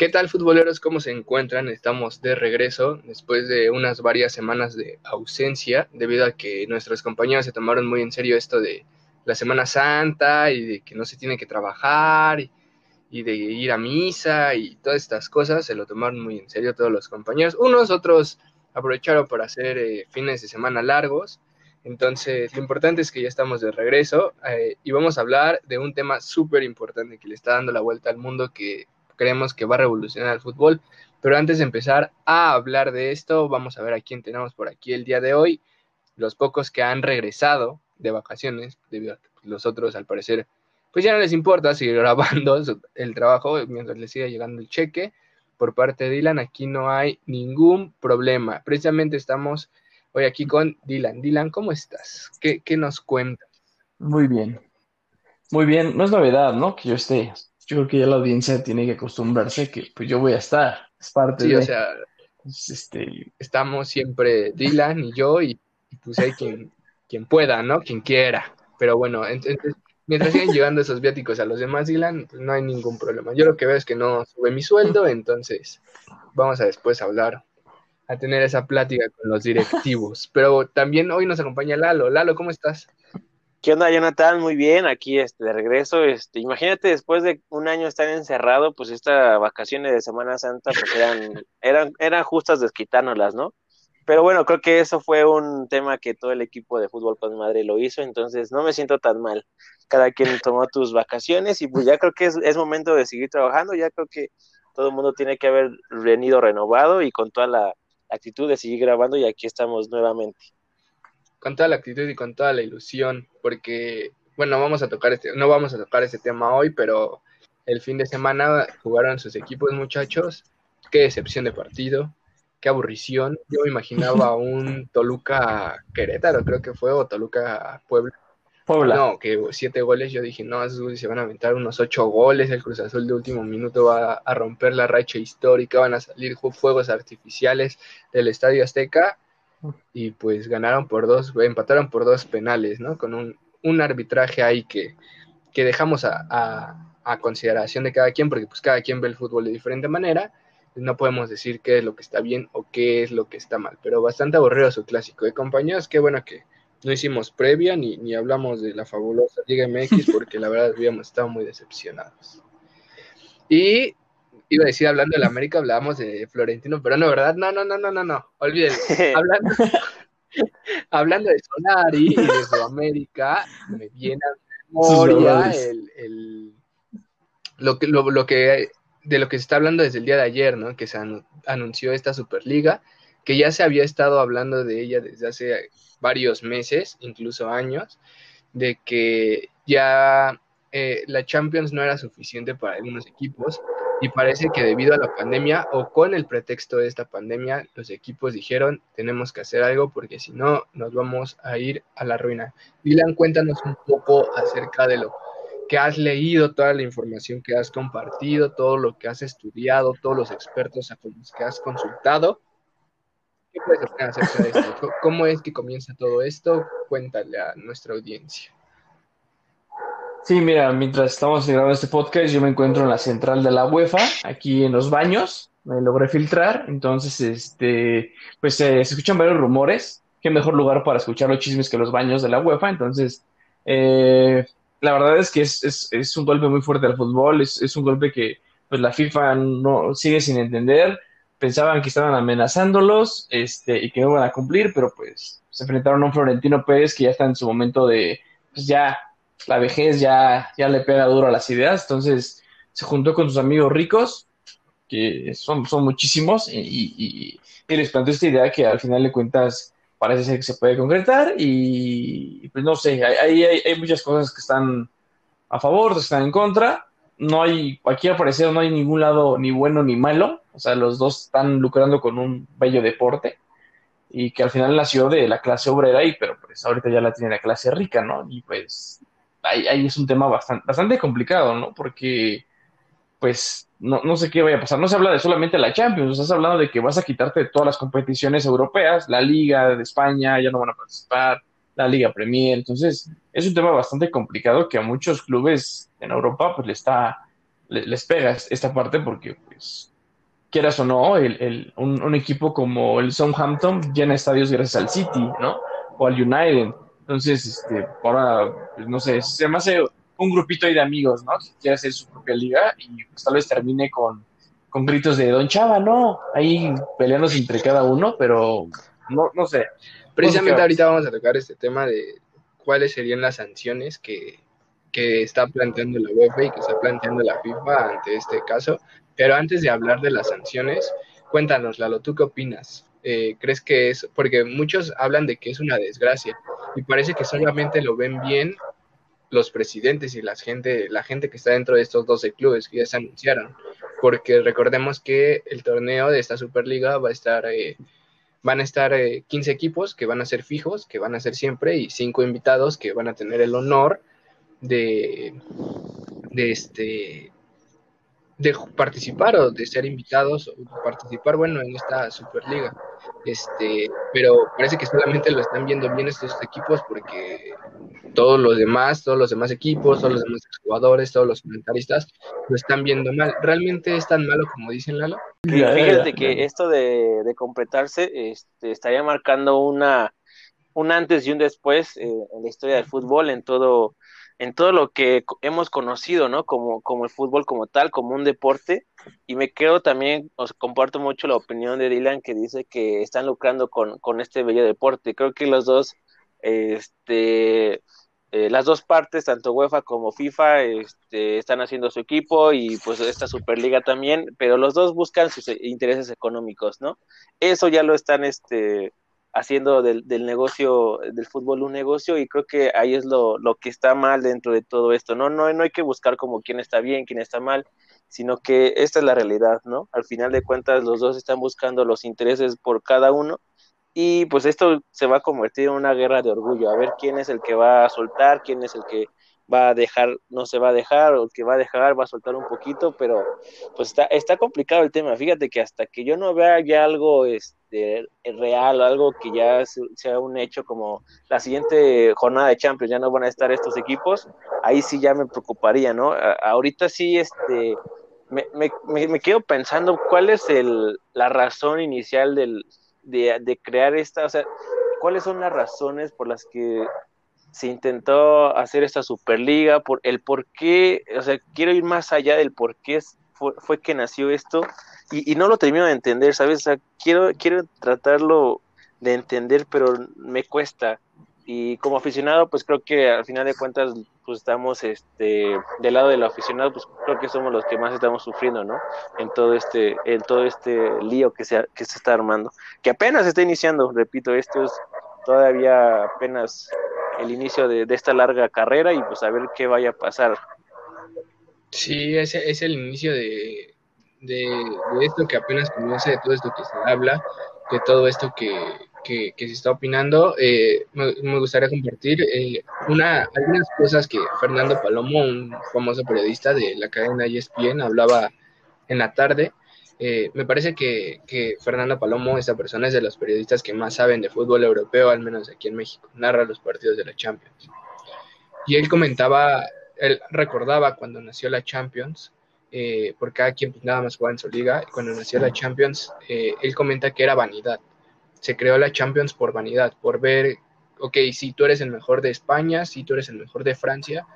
¿Qué tal futboleros? ¿Cómo se encuentran? Estamos de regreso después de unas varias semanas de ausencia debido a que nuestros compañeros se tomaron muy en serio esto de la Semana Santa y de que no se tiene que trabajar y, de ir a misa y todas estas cosas. Se lo tomaron muy en serio todos los compañeros. Unos, otros aprovecharon para hacer eh, fines de semana largos. Entonces, lo importante es que ya estamos de regreso eh, y vamos a hablar de un tema súper importante que le está dando la vuelta al mundo que creemos que va a revolucionar el fútbol. Pero antes de empezar a hablar de esto, vamos a ver a quién tenemos por aquí el día de hoy. Los pocos que han regresado de vacaciones, debido a los otros al parecer, pues ya no les importa seguir grabando el trabajo mientras les siga llegando el cheque. Por parte de Dylan, aquí no hay ningún problema. Precisamente estamos hoy aquí con Dylan. Dylan, ¿cómo estás? ¿Qué, qué nos cuentas? Muy bien. Muy bien. No es novedad, ¿no? Que yo esté yo creo que ya la audiencia tiene que acostumbrarse que pues yo voy a estar, es parte sí, de... o sea, este... estamos siempre Dylan y yo y, pues hay quien, quien pueda, ¿no? Quien quiera. Pero bueno, entonces, mientras sigan llegando esos viáticos a los demás Dylan, pues no hay ningún problema. Yo lo que veo es que no sube mi sueldo, entonces vamos a después hablar, a tener esa plática con los directivos. Pero también hoy nos acompaña Lalo. Lalo, ¿cómo estás? ¿Qué onda, Jonathan? Muy bien, aquí este, de regreso. Este, imagínate, después de un año estar encerrado, pues estas vacaciones de Semana Santa pues eran, eran, eran justas desquitárnoslas, ¿no? Pero bueno, creo que eso fue un tema que todo el equipo de fútbol con madre lo hizo, entonces no me siento tan mal. Cada quien tomó tus vacaciones y pues ya creo que es, es momento de seguir trabajando, ya creo que todo el mundo tiene que haber venido renovado y con toda la actitud de seguir grabando y aquí estamos nuevamente con toda la actitud y con toda la ilusión, porque, bueno, vamos a tocar este, no vamos a tocar este tema hoy, pero el fin de semana jugaron sus equipos, muchachos. Qué decepción de partido, qué aburrición. Yo me imaginaba un Toluca Querétaro, creo que fue, o Toluca Puebla. Puebla. No, que siete goles, yo dije, no, esos se van a aventar unos ocho goles, el Cruz Azul de último minuto va a romper la racha histórica, van a salir fuegos artificiales del Estadio Azteca y pues ganaron por dos, empataron por dos penales, ¿no? Con un, un arbitraje ahí que, que dejamos a, a, consideración de cada quien, porque pues cada quien ve el fútbol de diferente manera, no podemos decir qué es lo que está bien o qué es lo que está mal, pero bastante aburrido su clásico. De compañeros, qué bueno que no hicimos previa ni, ni hablamos de la fabulosa Liga MX, porque la verdad habíamos estado muy decepcionados. Y iba a decir hablando de la América, hablábamos de Florentino, pero no, ¿verdad? No, no, no, no, no, no, olvídenlo. Hablando, hablando de Solari y de Sudamérica, me viene a memoria el, el, lo, que, lo, lo, que, de lo que se está hablando desde el día de ayer, ¿no? Que se anunció esta Superliga, que ya se había estado hablando de ella desde hace varios meses, incluso años, de que ya eh, la Champions no era suficiente para algunos equipos y parece que debido a la pandemia o con el pretexto de esta pandemia, los equipos dijeron, tenemos que hacer algo porque si no, nos vamos a ir a la ruina. Dylan, cuéntanos un poco acerca de lo que has leído, toda la información que has compartido, todo lo que has estudiado, todos los expertos a los que has consultado. ¿Qué puedes decir acerca de esto? ¿Cómo es que comienza todo esto? Cuéntale a nuestra audiencia. Sí, mira, mientras estamos grabando este podcast, yo me encuentro en la central de la UEFA, aquí en los baños, me logré filtrar, entonces, este, pues eh, se escuchan varios rumores, qué mejor lugar para escuchar los chismes que los baños de la UEFA, entonces, eh, la verdad es que es, es, un golpe muy fuerte al fútbol, es, es un golpe que pues la FIFA no sigue sin entender, pensaban que estaban amenazándolos este, y que no iban a cumplir, pero pues se enfrentaron a un Florentino Pérez que ya está en su momento de, pues ya la vejez ya, ya le pega duro a las ideas, entonces se juntó con sus amigos ricos, que son, son muchísimos, y, les planteó esta idea que al final de cuentas parece ser que se puede concretar, y pues no sé, hay, hay, hay muchas cosas que están a favor, que están en contra, no hay, aquí al parecer no hay ningún lado ni bueno ni malo, o sea, los dos están lucrando con un bello deporte, y que al final nació de la clase obrera, y pero pues ahorita ya la tiene la clase rica, ¿no? Y pues ahí, es un tema bastante, bastante complicado, ¿no? Porque, pues, no, sé qué vaya a pasar. No se habla de solamente la Champions, estás hablando de que vas a quitarte todas las competiciones europeas, la Liga de España ya no van a participar, la Liga Premier. Entonces, es un tema bastante complicado que a muchos clubes en Europa, pues, le está, les pega esta parte porque, pues, quieras o no, el, un, equipo como el Southampton llena estadios gracias al City, ¿no? O al United. Entonces, este, ahora, pues, no sé, se me hace un grupito ahí de amigos, ¿no? Que quiere hacer su propia liga y pues, tal vez termine con, con gritos de Don Chava, ¿no? Ahí peleándose entre cada uno, pero no, no sé. Precisamente ahorita vamos a tocar este tema de cuáles serían las sanciones que, que está planteando la UEFA y que está planteando la FIFA ante este caso. Pero antes de hablar de las sanciones, cuéntanos, Lalo, ¿tú qué opinas? Eh, ¿Crees que es, porque muchos hablan de que es una desgracia y parece que solamente lo ven bien los presidentes y la gente, la gente que está dentro de estos 12 clubes que ya se anunciaron, porque recordemos que el torneo de esta Superliga va a estar, eh, van a estar 15 eh, equipos que van a ser fijos, que van a ser siempre, y 5 invitados que van a tener el honor de, de este de participar o de ser invitados o participar, bueno, en esta Superliga. Este, pero parece que solamente lo están viendo bien estos equipos porque todos los demás, todos los demás equipos, todos los demás jugadores, todos los comentaristas lo están viendo mal. ¿Realmente es tan malo como dicen Lalo? Fíjate que esto de, de completarse este, estaría marcando una un antes y un después eh, en la historia del fútbol, en todo en todo lo que hemos conocido, ¿no? Como, como el fútbol como tal, como un deporte. Y me creo también, os comparto mucho la opinión de Dylan que dice que están lucrando con, con este bello deporte. Creo que los dos, este, eh, las dos partes, tanto UEFA como FIFA, este, están haciendo su equipo y pues esta Superliga también, pero los dos buscan sus intereses económicos, ¿no? Eso ya lo están, este, haciendo del, del, negocio del fútbol un negocio y creo que ahí es lo, lo, que está mal dentro de todo esto, ¿no? ¿no? No hay que buscar como quién está bien, quién está mal, sino que esta es la realidad, ¿no? Al final de cuentas los dos están buscando los intereses por cada uno y pues esto se va a convertir en una guerra de orgullo, a ver quién es el que va a soltar, quién es el que va a dejar, no se va a dejar, o que va a dejar va a soltar un poquito, pero pues está, está complicado el tema. Fíjate que hasta que yo no vea ya algo este, real, algo que ya sea un hecho como la siguiente jornada de Champions, ya no van a estar estos equipos, ahí sí ya me preocuparía, ¿no? ahorita sí, este, me, me, me, quedo pensando cuál es el, la razón inicial del, de, de crear esta, o sea, cuáles son las razones por las que se intentó hacer esta Superliga, por el por qué, o sea, quiero ir más allá del por qué fue, que nació esto y, no lo termino de entender, ¿sabes? O sea, quiero, quiero tratarlo de entender, pero me cuesta. Y como aficionado, pues creo que al final de cuentas, pues estamos este, del lado del aficionado, pues creo que somos los que más estamos sufriendo, ¿no? En todo este, en todo este lío que se, que se está armando, que apenas está iniciando, repito, esto es todavía apenas el inicio de, esta larga carrera y pues a ver qué vaya a pasar. Sí, ese es el inicio de, de, esto que apenas conoce, de todo esto que se habla, de todo esto que, que, se está opinando. Eh, me, gustaría compartir eh, una, algunas cosas que Fernando Palomo, un famoso periodista de la cadena ESPN, hablaba en la tarde eh, me parece que, Fernando Palomo, esta persona, es de los periodistas que más saben de fútbol europeo, al menos aquí en México. Narra los partidos de la Champions. Y él comentaba, él recordaba cuando nació la Champions, eh, porque cada quien pues, nada más jugaba en su liga, cuando nació la Champions, eh, él comenta que era vanidad. Se creó la Champions por vanidad, por ver, ok, si tú eres el mejor de España, si tú eres el mejor de Francia,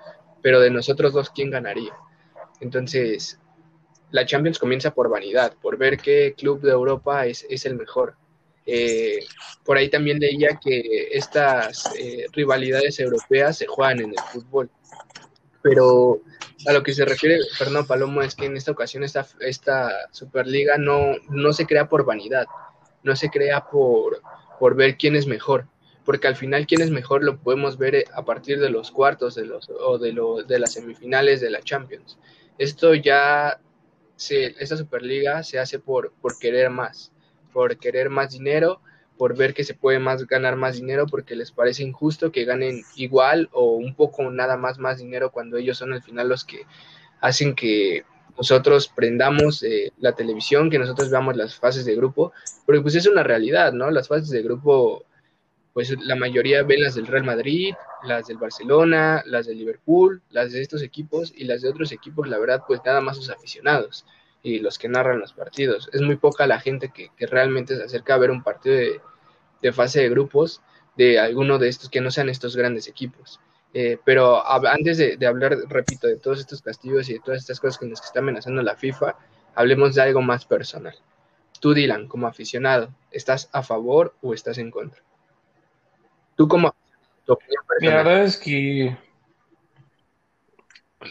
pero de nosotros dos, ¿quién ganaría? Entonces, la Champions comienza por vanidad, por ver qué club de Europa es, el mejor. Eh, por ahí también leía que estas eh, rivalidades europeas se juegan en el fútbol. Pero a lo que se refiere Fernando Palomo es que en esta ocasión esta, esta Superliga no, no se crea por vanidad, no se crea por, por ver quién es mejor, porque al final quién es mejor lo podemos ver a partir de los cuartos de los, o de, de las semifinales de la Champions. Esto ya esta Superliga se hace por, por querer más, por querer más dinero, por ver que se puede más ganar más dinero, porque les parece injusto que ganen igual o un poco nada más más dinero cuando ellos son al final los que hacen que nosotros prendamos eh, la televisión, que nosotros veamos las fases de grupo, porque pues es una realidad, ¿no? Las fases de grupo pues la mayoría ven las del Real Madrid, las del Barcelona, las del Liverpool, las de estos equipos y las de otros equipos, la verdad, pues nada más sus aficionados y los que narran los partidos. Es muy poca la gente que, realmente se acerca a ver un partido de, fase de grupos de alguno de estos que no sean estos grandes equipos. Eh, pero antes de, de, hablar, repito, de todos estos castigos y de todas estas cosas que nos está amenazando la FIFA, hablemos de algo más personal. Tú, Dylan, como aficionado, ¿estás a favor o estás en contra? Tú como La verdad es que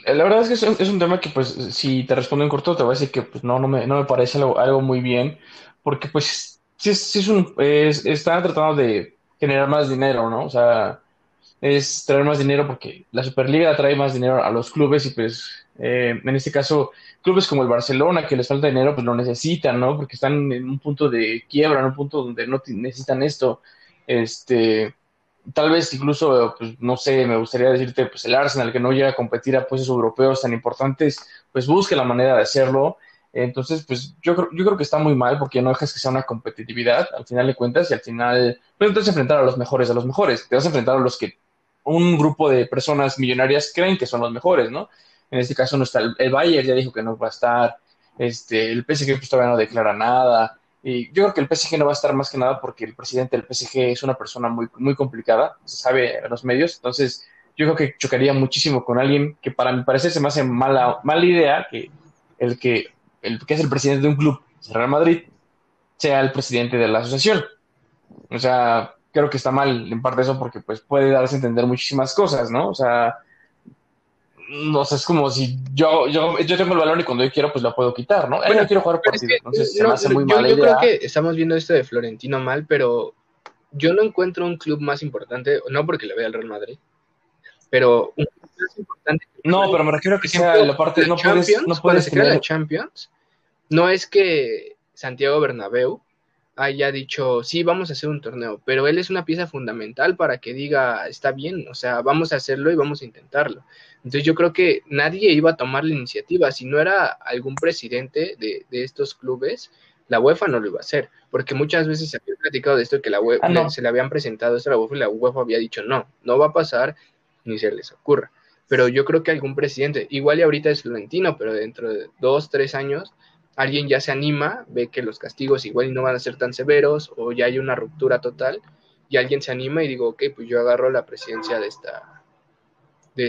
la verdad es que es un, tema que, pues, si te respondo en corto, te voy a decir que, pues, no, no me, no me parece algo, muy bien, porque, pues, sí, es un, están tratando de generar más dinero, ¿no? O sea, es traer más dinero porque la Superliga trae más dinero a los clubes y, pues, eh, en este caso, clubes como el Barcelona, que les falta dinero, pues lo necesitan, ¿no? Porque están en un punto de quiebra, en un punto donde no necesitan esto. Este, tal vez incluso, pues, no sé, me gustaría decirte, pues el Arsenal que no llega a competir a puestos europeos tan importantes, pues busque la manera de hacerlo. Entonces, pues yo, yo creo que está muy mal porque no dejas que sea una competitividad al final de cuentas y al final, pues no te vas a enfrentar a los mejores a los mejores, te vas a enfrentar a los que un grupo de personas millonarias creen que son los mejores, ¿no? En este caso no está el, el Bayern, ya dijo que no va a estar, este, el PSG pues todavía no declara nada, y yo creo que el PSG no va a estar más que nada porque el presidente del PSG es una persona muy, muy complicada, se sabe en los medios, entonces yo creo que chocaría muchísimo con alguien que para mi parecer se me hace mala, mala idea que el que, el que es el presidente de un club, Real Madrid, sea el presidente de la asociación. O sea, creo que está mal en parte eso porque pues puede darse a entender muchísimas cosas, ¿no? O sea, no sé, es como si yo, yo, yo tengo el balón y cuando yo quiero, pues lo puedo quitar, ¿no? Yo no quiero jugar partido, entonces se me hace muy yo, yo creo que estamos viendo esto de Florentino mal, pero yo no encuentro un club más importante, no porque le vea al Real Madrid, pero un club más importante. No, pero me refiero a que sea la parte, no puedes, no puedes la Champions, no es que Santiago Bernabéu haya dicho, sí, vamos a hacer un torneo, pero él es una pieza fundamental para que diga, está bien, o sea, vamos a hacerlo y vamos a intentarlo. Entonces yo creo que nadie iba a tomar la iniciativa, si no era algún presidente de, estos clubes, la UEFA no lo iba a hacer, porque muchas veces se había platicado de esto, que la UEFA ah, se le habían presentado esto a la UEFA y la UEFA había dicho, no, no va a pasar, ni se les ocurra. Pero yo creo que algún presidente, igual y ahorita es Florentino, pero dentro de dos, tres años, alguien ya se anima, ve que los castigos igual no van a ser tan severos o ya hay una ruptura total y alguien se anima y digo, ok, pues yo agarro la presidencia de esta. De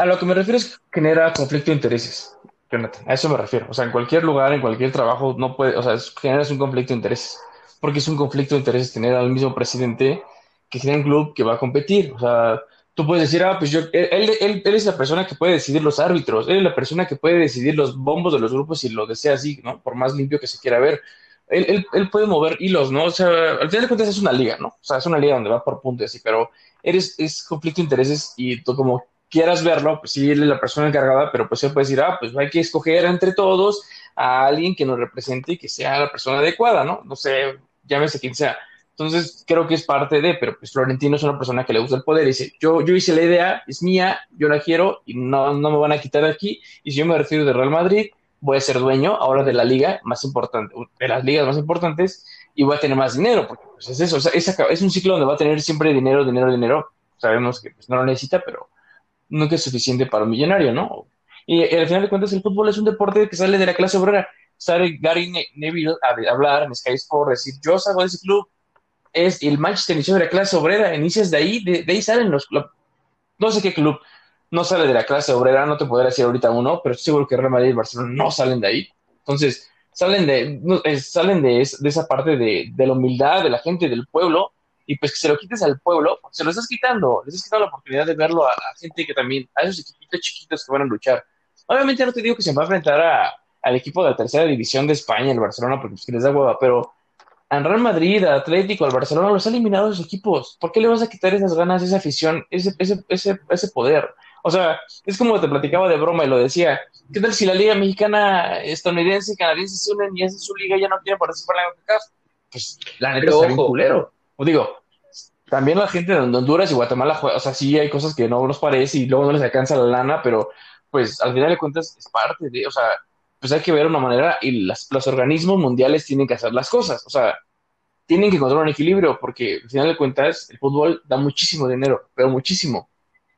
A lo que me refiero es que genera conflicto de intereses, Jonathan. A eso me refiero. O sea, en cualquier lugar, en cualquier trabajo, no puede, o sea, generas un conflicto de intereses. Porque es un conflicto de intereses tener al mismo presidente que tiene un club que va a competir. O sea, tú puedes decir, ah, pues yo, él, él, él, es la persona que puede decidir los árbitros, él es la persona que puede decidir los bombos de los grupos si lo desea así, ¿no? Por más limpio que se quiera ver. Él, él, puede mover hilos, ¿no? O sea, al final de cuentas es una liga, ¿no? O sea, es una liga donde va por puntos así, pero eres, es conflicto de intereses y tú como quieras verlo, pues sí, es la persona encargada, pero pues él puede decir, ah, pues hay que escoger entre todos a alguien que nos represente y que sea la persona adecuada, ¿no? No sé, llámese quien sea. Entonces, creo que es parte de, pero pues Florentino es una persona que le gusta el poder y dice, yo, yo hice la idea, es mía, yo la quiero y no, no me van a quitar aquí. Y si yo me refiero de Real Madrid, voy a ser dueño ahora de la liga más importante, de las ligas más importantes y voy a tener más dinero, porque pues es eso, es, un ciclo donde va a tener siempre dinero, dinero, dinero. Sabemos que pues, no lo necesita, pero nunca es suficiente para un millonario, ¿no? Y, al final de cuentas el fútbol es un deporte que sale de la clase obrera. Sale Gary Neville a, hablar en Sky Sport, decir, yo salgo de ese club, es el Manchester inició de la clase obrera, inicias de ahí, de, ahí salen los clubes. No sé qué club no sale de la clase obrera, no te podría decir ahorita uno, pero seguro que Real Madrid y Barcelona no salen de ahí. Entonces, salen de, salen de, esa parte de, la humildad de la gente, del pueblo, y pues que se lo quites al pueblo, se lo estás quitando, les estás quitando la oportunidad de verlo a, gente que también, a esos equipitos chiquitos que van a luchar. Obviamente no te digo que se va a enfrentar al equipo de la tercera división de España, el Barcelona, porque pues, que les da hueva, pero al Real Madrid, al Atlético, al Barcelona, los ha eliminado los equipos. ¿Por qué le vas a quitar esas ganas, esa afición, ese, ese, ese, ese poder? O sea, es como te platicaba de broma y lo decía. ¿Qué tal si la Liga Mexicana, estadounidense y canadiense se unen y hacen su liga y ya no quieren participar en la CONCACAF? Pues la neta es un culero. O digo, también la gente de Honduras y Guatemala, o sea, sí hay cosas que no nos parece y luego no les alcanza la lana, pero pues al final de cuentas es parte de, o sea, pues hay que ver una manera y las, los organismos mundiales tienen que hacer las cosas. O sea, tienen que encontrar un equilibrio porque al final de cuentas el fútbol da muchísimo dinero, pero muchísimo.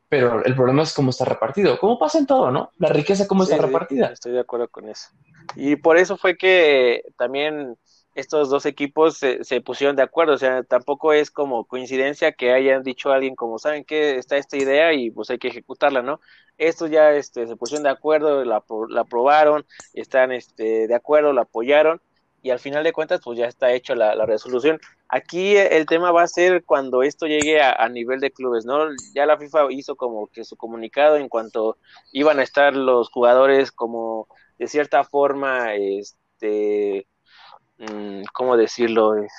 Pero el problema es cómo está repartido. ¿Cómo pasa en todo, no? La riqueza, cómo está repartida. Estoy de acuerdo con eso. Y por eso fue que también estos dos equipos se, se, pusieron de acuerdo, o sea, tampoco es como coincidencia que hayan dicho a alguien como, ¿saben que Está esta idea y pues hay que ejecutarla, ¿no? Estos ya este, se pusieron de acuerdo, la, aprobaron, están este, de acuerdo, la apoyaron y al final de cuentas pues ya está hecha la, la, resolución. Aquí el tema va a ser cuando esto llegue a, a, nivel de clubes, ¿no? Ya la FIFA hizo como que su comunicado en cuanto iban a estar los jugadores como de cierta forma, este ¿cómo decirlo? Es,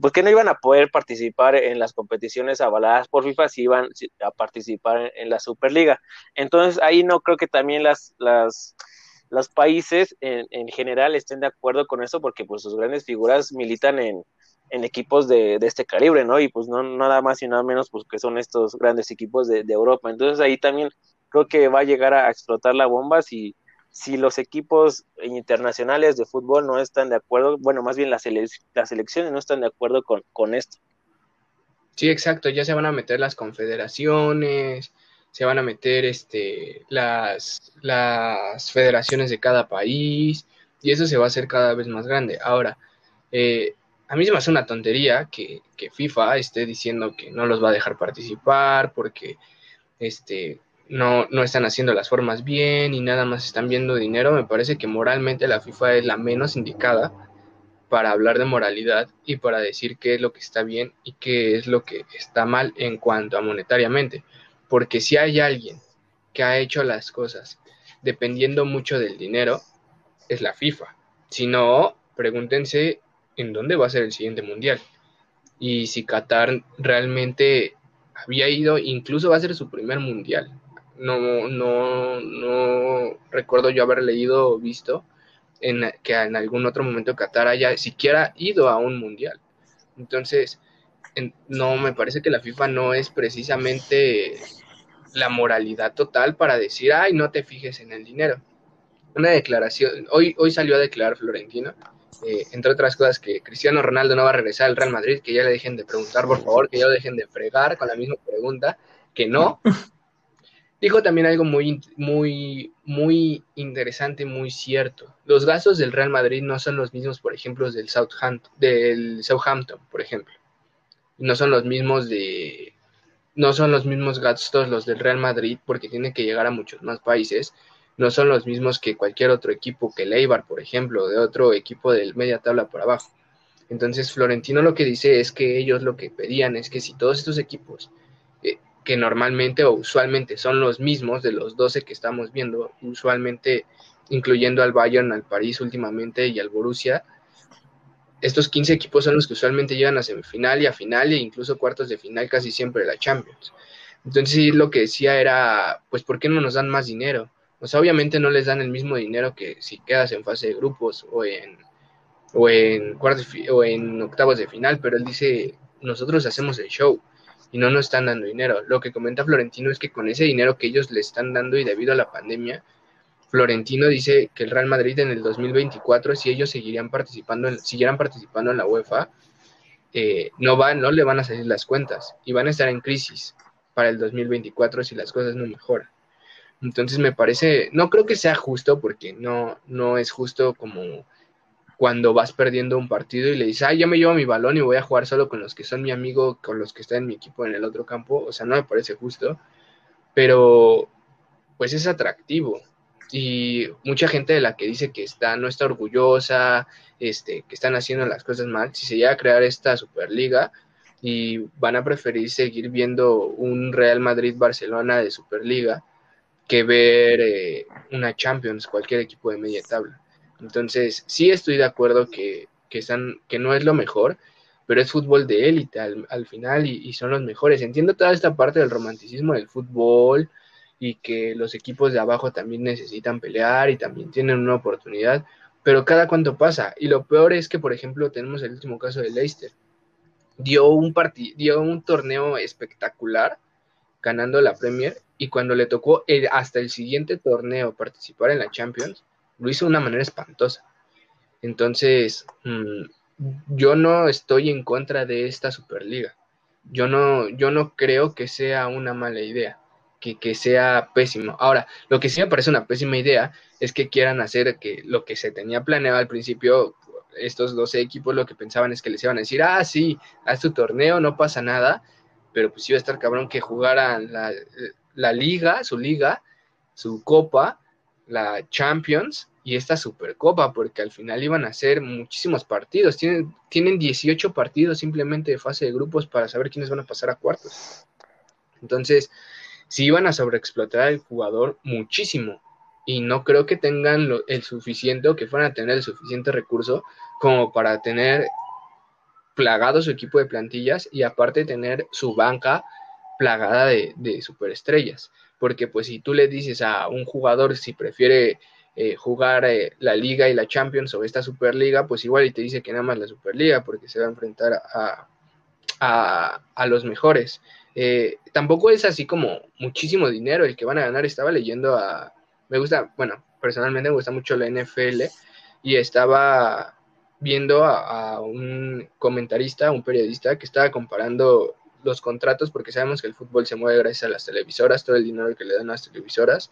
pues no iban a poder participar en las competiciones avaladas por FIFA si iban a participar en, la Superliga. Entonces ahí no creo que también las, las los países en, en, general estén de acuerdo con eso porque pues sus grandes figuras militan en, en equipos de, de, este calibre, ¿no? Y pues no nada más y nada menos pues que son estos grandes equipos de, de Europa. Entonces ahí también creo que va a llegar a explotar la bomba si, si los equipos internacionales de fútbol no están de acuerdo, bueno, más bien las, las elecciones no están de acuerdo con, con, esto. Sí, exacto, ya se van a meter las confederaciones, se van a meter este, las, las federaciones de cada país, y eso se va a hacer cada vez más grande. Ahora, eh, a mí se me hace una tontería que, que FIFA esté diciendo que no los va a dejar participar porque este, no, no están haciendo las formas bien y nada más están viendo dinero, me parece que moralmente la FIFA es la menos indicada para hablar de moralidad y para decir qué es lo que está bien y qué es lo que está mal en cuanto a monetariamente. Porque si hay alguien que ha hecho las cosas dependiendo mucho del dinero, es la FIFA. Si no, pregúntense en dónde va a ser el siguiente mundial. Y si Qatar realmente había ido, incluso va a ser su primer mundial no, no, no recuerdo yo haber leído o visto en, que en algún otro momento Qatar haya siquiera ido a un mundial. Entonces, no me parece que la FIFA no es precisamente la moralidad total para decir, ay, no te fijes en el dinero. Una declaración, hoy, hoy salió a declarar Florentino, eh, entre otras cosas, que Cristiano Ronaldo no va a regresar al Real Madrid, que ya le dejen de preguntar, por favor, que ya lo dejen de fregar con la misma pregunta, que no, Dijo también algo muy, muy, muy interesante, muy cierto. Los gastos del Real Madrid no son los mismos, por ejemplo, del Southampton, del Southampton, por ejemplo. No son los mismos de, no son los mismos gastos los del Real Madrid porque tiene que llegar a muchos más países. No son los mismos que cualquier otro equipo, que el Eibar, por ejemplo, de otro equipo del media tabla por abajo. Entonces Florentino lo que dice es que ellos lo que pedían es que si todos estos equipos que normalmente o usualmente son los mismos de los 12 que estamos viendo, usualmente incluyendo al Bayern, al París últimamente y al Borussia. Estos 15 equipos son los que usualmente llegan a semifinal y a final e incluso cuartos de final casi siempre de la Champions. Entonces lo que decía era, pues ¿por qué no nos dan más dinero? O sea, obviamente no les dan el mismo dinero que si quedas en fase de grupos o en o en cuartos o en octavos de final, pero él dice, nosotros hacemos el show y no nos están dando dinero. Lo que comenta Florentino es que con ese dinero que ellos le están dando y debido a la pandemia, Florentino dice que el Real Madrid en el 2024, si ellos seguirían participando, en, siguieran participando en la UEFA, eh, no, va, no le van a salir las cuentas y van a estar en crisis para el 2024 si las cosas no mejoran. Entonces me parece, no creo que sea justo porque no, no es justo como cuando vas perdiendo un partido y le dices, ah, yo me llevo mi balón y voy a jugar solo con los que son mi amigo, con los que están en mi equipo en el otro campo, o sea, no me parece justo, pero pues es atractivo. Y mucha gente de la que dice que está, no está orgullosa, este, que están haciendo las cosas mal, si se llega a crear esta Superliga y van a preferir seguir viendo un Real Madrid-Barcelona de Superliga que ver eh, una Champions, cualquier equipo de media tabla. Entonces, sí estoy de acuerdo que, que, están, que no es lo mejor, pero es fútbol de élite al, final y, son los mejores. Entiendo toda esta parte del romanticismo del fútbol y que los equipos de abajo también necesitan pelear y también tienen una oportunidad, pero cada cuánto pasa. Y lo peor es que, por ejemplo, tenemos el último caso de Leicester. Dio un, dio un torneo espectacular ganando la Premier y cuando le tocó hasta el siguiente torneo participar en la Champions, lo hizo de una manera espantosa. Entonces, mm, yo no estoy en contra de esta Superliga. Yo no, yo no creo que sea una mala idea, que, que sea pésimo. Ahora, lo que sí me parece una pésima idea es que quieran hacer que lo que se tenía planeado al principio, estos 12 equipos lo que pensaban es que les iban a decir, ah, sí, haz tu torneo, no pasa nada, pero pues iba a estar cabrón que jugaran la, la liga, su liga, su copa, la Champions, y esta Supercopa, porque al final iban a ser muchísimos partidos. Tienen, tienen 18 partidos simplemente de fase de grupos para saber quiénes van a pasar a cuartos. Entonces, si iban a sobreexplotar al jugador muchísimo. Y no creo que tengan el suficiente o que fueran a tener el suficiente recurso como para tener plagado su equipo de plantillas y aparte tener su banca plagada de, de superestrellas. Porque pues si tú le dices a un jugador si prefiere eh, jugar eh, la Liga y la Champions o esta Superliga, pues igual y te dice que nada más la Superliga porque se va a enfrentar a, a, los mejores. Eh, tampoco es así como muchísimo dinero el que van a ganar. Estaba leyendo a... Me gusta, bueno, personalmente me gusta mucho la NFL y estaba viendo a, a un comentarista, un periodista que estaba comparando los contratos porque sabemos que el fútbol se mueve gracias a las televisoras, todo el dinero que le dan a las televisoras.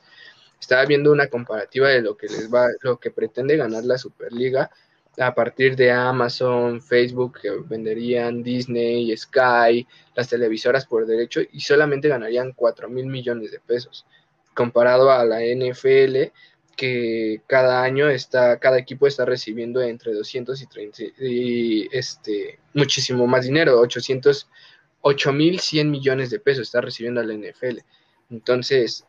Estaba viendo una comparativa de lo que les va, lo que pretende ganar la Superliga a partir de Amazon, Facebook, que venderían Disney, Sky, las televisoras por derecho, y solamente ganarían 4 mil millones de pesos, comparado a la NFL, que cada año está, cada equipo está recibiendo entre 200 y 30, y este, muchísimo más dinero, 800, 8 mil 100 millones de pesos está recibiendo la NFL. Entonces,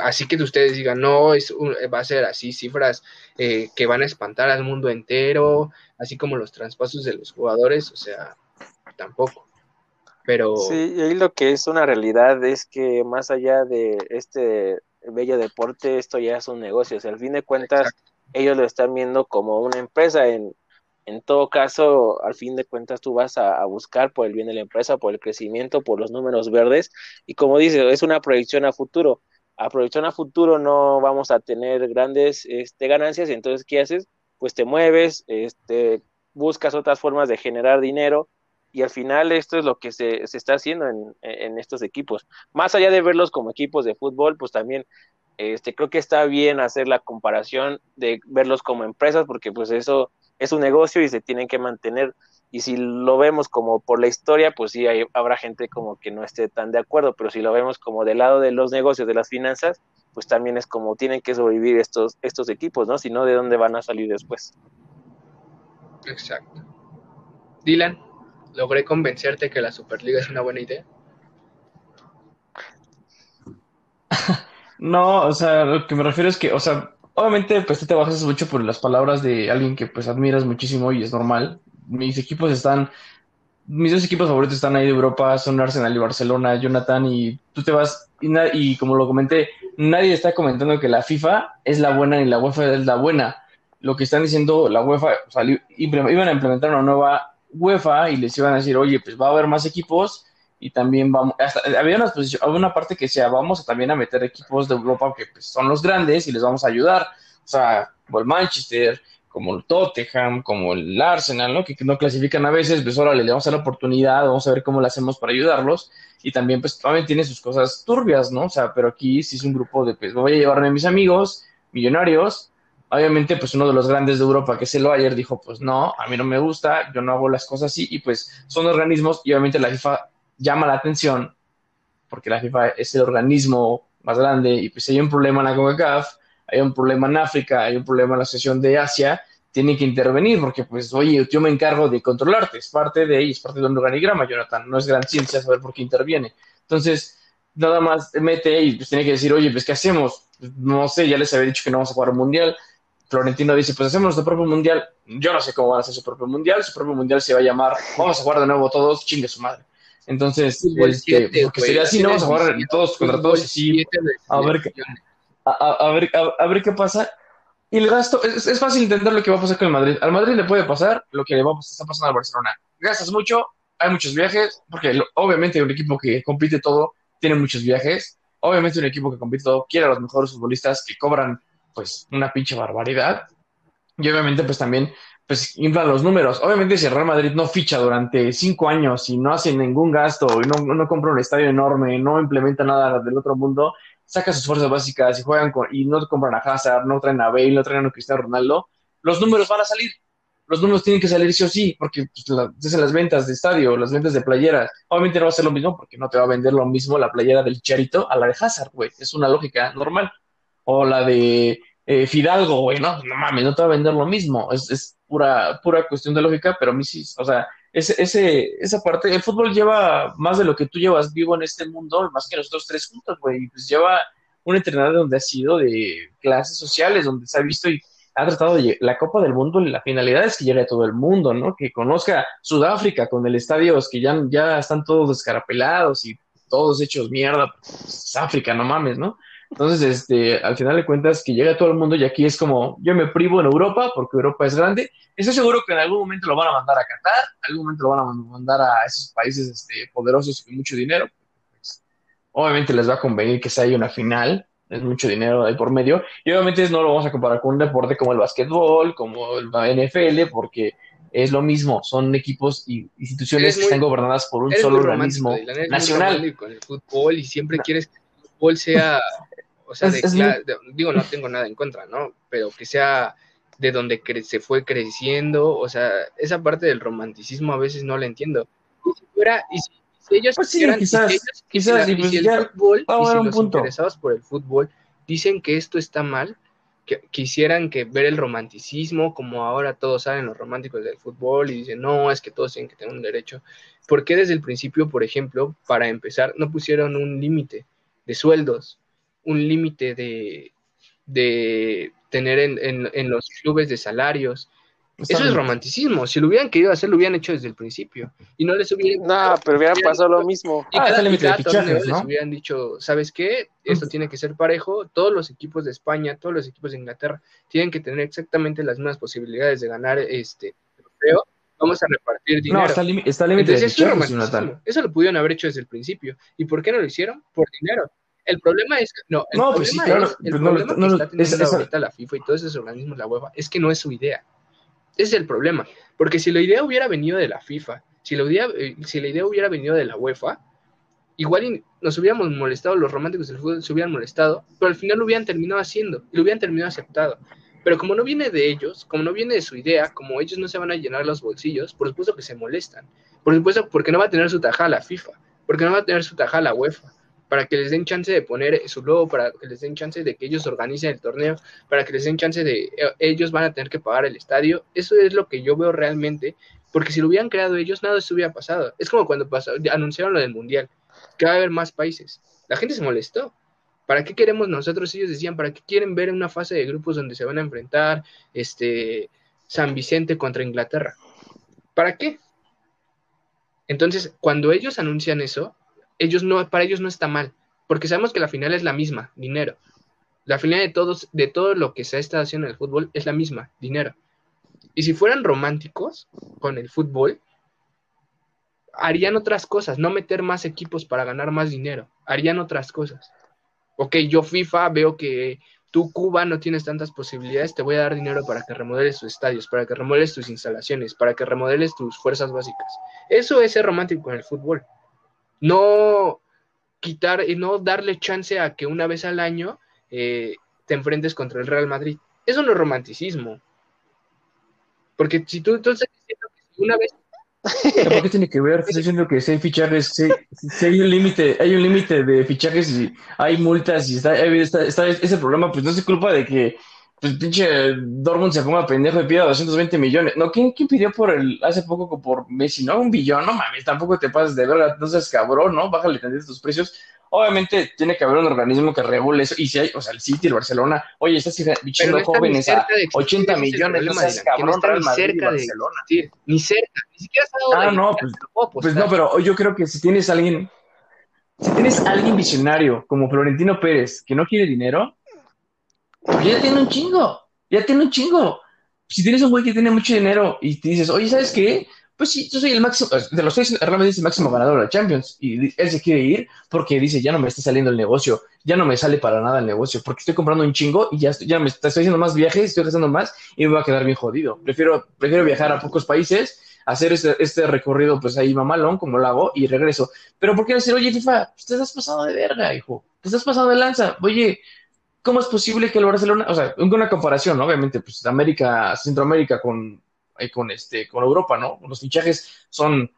así que ustedes digan, no, es va a ser así, cifras eh, que van a espantar al mundo entero, así como los traspasos de los jugadores, o sea, tampoco. Pero... Sí, y lo que es una realidad es que más allá de este bello deporte, esto ya es un negocio, o sea, al fin de cuentas, ellos lo están viendo como una empresa, en, en todo caso, al fin de cuentas, tú vas a, a, buscar por el bien de la empresa, por el crecimiento, por los números verdes, y como dices, es una proyección a futuro aprovechar a futuro no vamos a tener grandes este, ganancias, entonces, ¿qué haces? Pues te mueves, este, buscas otras formas de generar dinero y al final esto es lo que se, se está haciendo en, en, estos equipos. Más allá de verlos como equipos de fútbol, pues también este, creo que está bien hacer la comparación de verlos como empresas porque pues eso es un negocio y se tienen que mantener y si lo vemos como por la historia, pues sí, hay, habrá gente como que no esté tan de acuerdo, pero si lo vemos como del lado de los negocios, de las finanzas, pues también es como tienen que sobrevivir estos, estos equipos, ¿no? Si no, ¿de dónde van a salir después? Exacto. Dylan, ¿logré convencerte que la Superliga es una buena idea? no, o sea, lo que me refiero es que, o sea, obviamente, pues tú te bajas mucho por las palabras de alguien que pues admiras muchísimo y es normal, mis equipos están, mis dos equipos favoritos están ahí de Europa, son Arsenal y Barcelona, Jonathan, y tú te vas, y, y como lo comenté, nadie está comentando que la FIFA es la buena ni la UEFA es la buena. Lo que están diciendo la UEFA, o sea, iban a implementar una nueva UEFA y les iban a decir, oye, pues va a haber más equipos y también vamos, había una, una parte que decía, vamos a también a meter equipos de Europa que pues, son los grandes y les vamos a ayudar. O sea, como el Manchester, como el Tottenham, como el Arsenal, ¿no? Que no clasifican a veces, pues ahora le damos a la oportunidad, vamos a ver cómo lo hacemos para ayudarlos. Y también, pues también tiene sus cosas turbias, ¿no? O sea, pero aquí sí es un grupo de, pues voy a llevarme a mis amigos, millonarios. Obviamente, pues uno de los grandes de Europa, que es el Bayern, dijo, pues no, a mí no me gusta, yo no hago las cosas así. Y pues son organismos, y obviamente la FIFA llama la atención, porque la FIFA es el organismo más grande, y pues hay un problema en la CONCACAF, hay un problema en África, hay un problema en la sesión de Asia, tiene que intervenir, porque pues, oye, yo me encargo de controlarte, es parte de ahí, es parte de un organigrama, Jonathan, no es gran ciencia saber por qué interviene. Entonces, nada más mete y pues tiene que decir, oye, pues, ¿qué hacemos? No sé, ya les había dicho que no vamos a jugar un mundial. Florentino dice, pues hacemos nuestro propio mundial. Yo no sé cómo van a hacer su propio mundial, su propio mundial se va a llamar, vamos a jugar de nuevo todos, chingue su madre. Entonces, este, porque sería así, no vamos a jugar todos contra todos, así, a ver, a, a, ver, a ver qué pasa y el gasto, es, fácil entender lo que va a pasar con el Madrid. Al Madrid le puede pasar lo que le va a pasar, está pasando al Barcelona. Gastas mucho, hay muchos viajes, porque obviamente un equipo que compite todo tiene muchos viajes. Obviamente un equipo que compite todo quiere a los mejores futbolistas que cobran pues una pinche barbaridad. Y obviamente pues también pues inflan los números. Obviamente, si el Real Madrid no ficha durante cinco años y no hace ningún gasto y no, no compra un estadio enorme, no implementa nada del otro mundo, saca sus fuerzas básicas y juegan con, y no compran a Hazard, no traen a Bale, no traen a Cristiano Ronaldo, los números van a salir. Los números tienen que salir sí o sí, porque pues, las ventas de estadio, las ventas de playeras. Obviamente no va a ser lo mismo, porque no te va a vender lo mismo la playera del Charito a la de Hazard, güey. Es una lógica normal. O la de eh, Fidalgo, güey, no, no mames, no te va a vender lo mismo. Es, es pura, pura cuestión de lógica, pero a mí sí, o sea, ese, ese, esa parte, el fútbol lleva más de lo que tú llevas vivo en este mundo, más que nosotros tres juntos, güey. Pues lleva un entrenador donde ha sido de clases sociales, donde se ha visto y ha tratado de la Copa del Mundo, la finalidad es que llegue a todo el mundo, ¿no? Que conozca Sudáfrica con el estadio, que ya, ya están todos descarapelados y todos hechos mierda, pues, África, no mames, ¿no? Entonces, este, al final de cuentas, que llega a todo el mundo y aquí es como, yo me privo en Europa porque Europa es grande. Estoy seguro que en algún momento lo van a mandar a Qatar, en algún momento lo van a mandar a esos países este, poderosos con mucho dinero. Pues, obviamente les va a convenir que se haya una final, es mucho dinero ahí por medio. Y obviamente no lo vamos a comparar con un deporte como el básquetbol, como el NFL, porque es lo mismo, son equipos y instituciones que están gobernadas por un solo organismo nacional. Con el fútbol y siempre quieres fútbol sea, o sea, digo, no tengo nada en contra, ¿no? Pero que sea de donde se fue creciendo, o sea, esa parte del romanticismo a veces no la entiendo. Y si fuera, y si ellos pues sí, quizás, quizás, y, pues el fútbol, y si los interesados por el fútbol dicen que esto está mal, que quisieran que ver el romanticismo, como ahora todos saben los románticos del fútbol y dicen, no, es que todos tienen que tener un derecho. ¿Por qué desde el principio, por ejemplo, para empezar, no pusieron un límite de sueldos, un límite de, de tener en, en, en, los clubes de salarios, eso es romanticismo. Si lo hubieran querido hacer, lo hubieran hecho desde el principio. Y no les hubieran. No, pero hubieran pasado lo mismo. Y ah, les hubieran dicho: ¿Sabes qué? Esto tiene que ser parejo. Todos los equipos de España, todos los equipos de Inglaterra tienen que tener exactamente las mismas posibilidades de ganar este trofeo. Vamos a repartir dinero. No, está, límite de eso, eso lo pudieron haber hecho desde el principio. ¿Y por qué no lo hicieron? Por dinero. El problema es que, no, el no, pues problema es, el problema que está teniendo ahorita la FIFA y todos esos organismos, la UEFA, es que no es su idea. Ese es el problema. Porque si la idea hubiera venido de la FIFA, si la idea, eh, si la idea hubiera venido de la UEFA, igual nos hubiéramos molestado, los románticos del fútbol se hubieran molestado, pero al final lo hubieran terminado haciendo y lo hubieran terminado aceptado. Pero como no viene de ellos, como no viene de su idea, como ellos no se van a llenar los bolsillos, por supuesto que se molestan. Por supuesto, porque no va a tener su tajada la FIFA, porque no va a tener su tajada la UEFA para que les den chance de poner su logo, para que les den chance de que ellos organicen el torneo, para que les den chance de eh, ellos van a tener que pagar el estadio. Eso es lo que yo veo realmente, porque si lo hubieran creado ellos, nada de eso hubiera pasado. Es como cuando pasó, anunciaron lo del Mundial, que va a haber más países. La gente se molestó. ¿Para qué queremos nosotros? Ellos decían, ¿para qué quieren ver una fase de grupos donde se van a enfrentar este San Vicente contra Inglaterra? ¿Para qué? Entonces, cuando ellos anuncian eso, ellos no, para ellos no está mal, porque sabemos que la final es la misma, dinero. La final de todos, de todo lo que se ha estado haciendo en el fútbol es la misma, dinero. Y si fueran románticos con el fútbol, harían otras cosas, no meter más equipos para ganar más dinero, harían otras cosas. Ok, yo FIFA veo que tú Cuba no tienes tantas posibilidades, te voy a dar dinero para que remodeles tus estadios, para que remodeles tus instalaciones, para que remodeles tus fuerzas básicas. Eso es ser romántico con el fútbol no quitar y no darle chance a que una vez al año eh, te enfrentes contra el Real Madrid. Eso no es romanticismo. Porque si tú, entonces una vez ¿Por qué tiene que ver? Estoy diciendo que si hay fichajes, si, hay un límite, hay un límite de fichajes y hay multas y está, está, está, ese problema, pues no es culpa de que pues pinche Dortmund se ponga pendejo y pida 220 millones. No, ¿quién, ¿quién, pidió por el, hace poco por Messi? No, un billón, no mames, tampoco te pases de verdad, no seas cabrón, ¿no? Bájale tantito tus precios. Obviamente tiene que haber un organismo que regule eso. Y si hay, o sea, el City, el Barcelona, oye, estás fichando jóvenes a 80 millones, no seas cabrón, Real Madrid cerca Barcelona. De ni cerca, ni siquiera está Ah, no, pues, pues no, pero yo creo que si tienes alguien, si tienes alguien visionario como Florentino Pérez que no quiere dinero, ya tiene un chingo, ya tiene un chingo. Si tienes un güey que tiene mucho dinero y te dices, oye, ¿sabes qué? Pues sí, yo soy el máximo, de los seis, Real Madrid es el máximo ganador de Champions, y él se quiere ir porque dice, ya no me está saliendo el negocio, ya no me sale para nada el negocio, porque estoy comprando un chingo y ya, estoy, ya me estoy haciendo más viajes, estoy gastando más y me voy a quedar bien jodido. Prefiero, prefiero viajar a pocos países, hacer este, este recorrido, pues ahí mamalón, como lo hago, y regreso. Pero ¿por qué decir, oye, FIFA, te estás pasado de verga, hijo? Te estás pasado de lanza. Oye, ¿cómo es posible que el Barcelona, o sea, una comparación, obviamente, pues América, Centroamérica con con, este, con Europa, ¿no? Los fichajes son,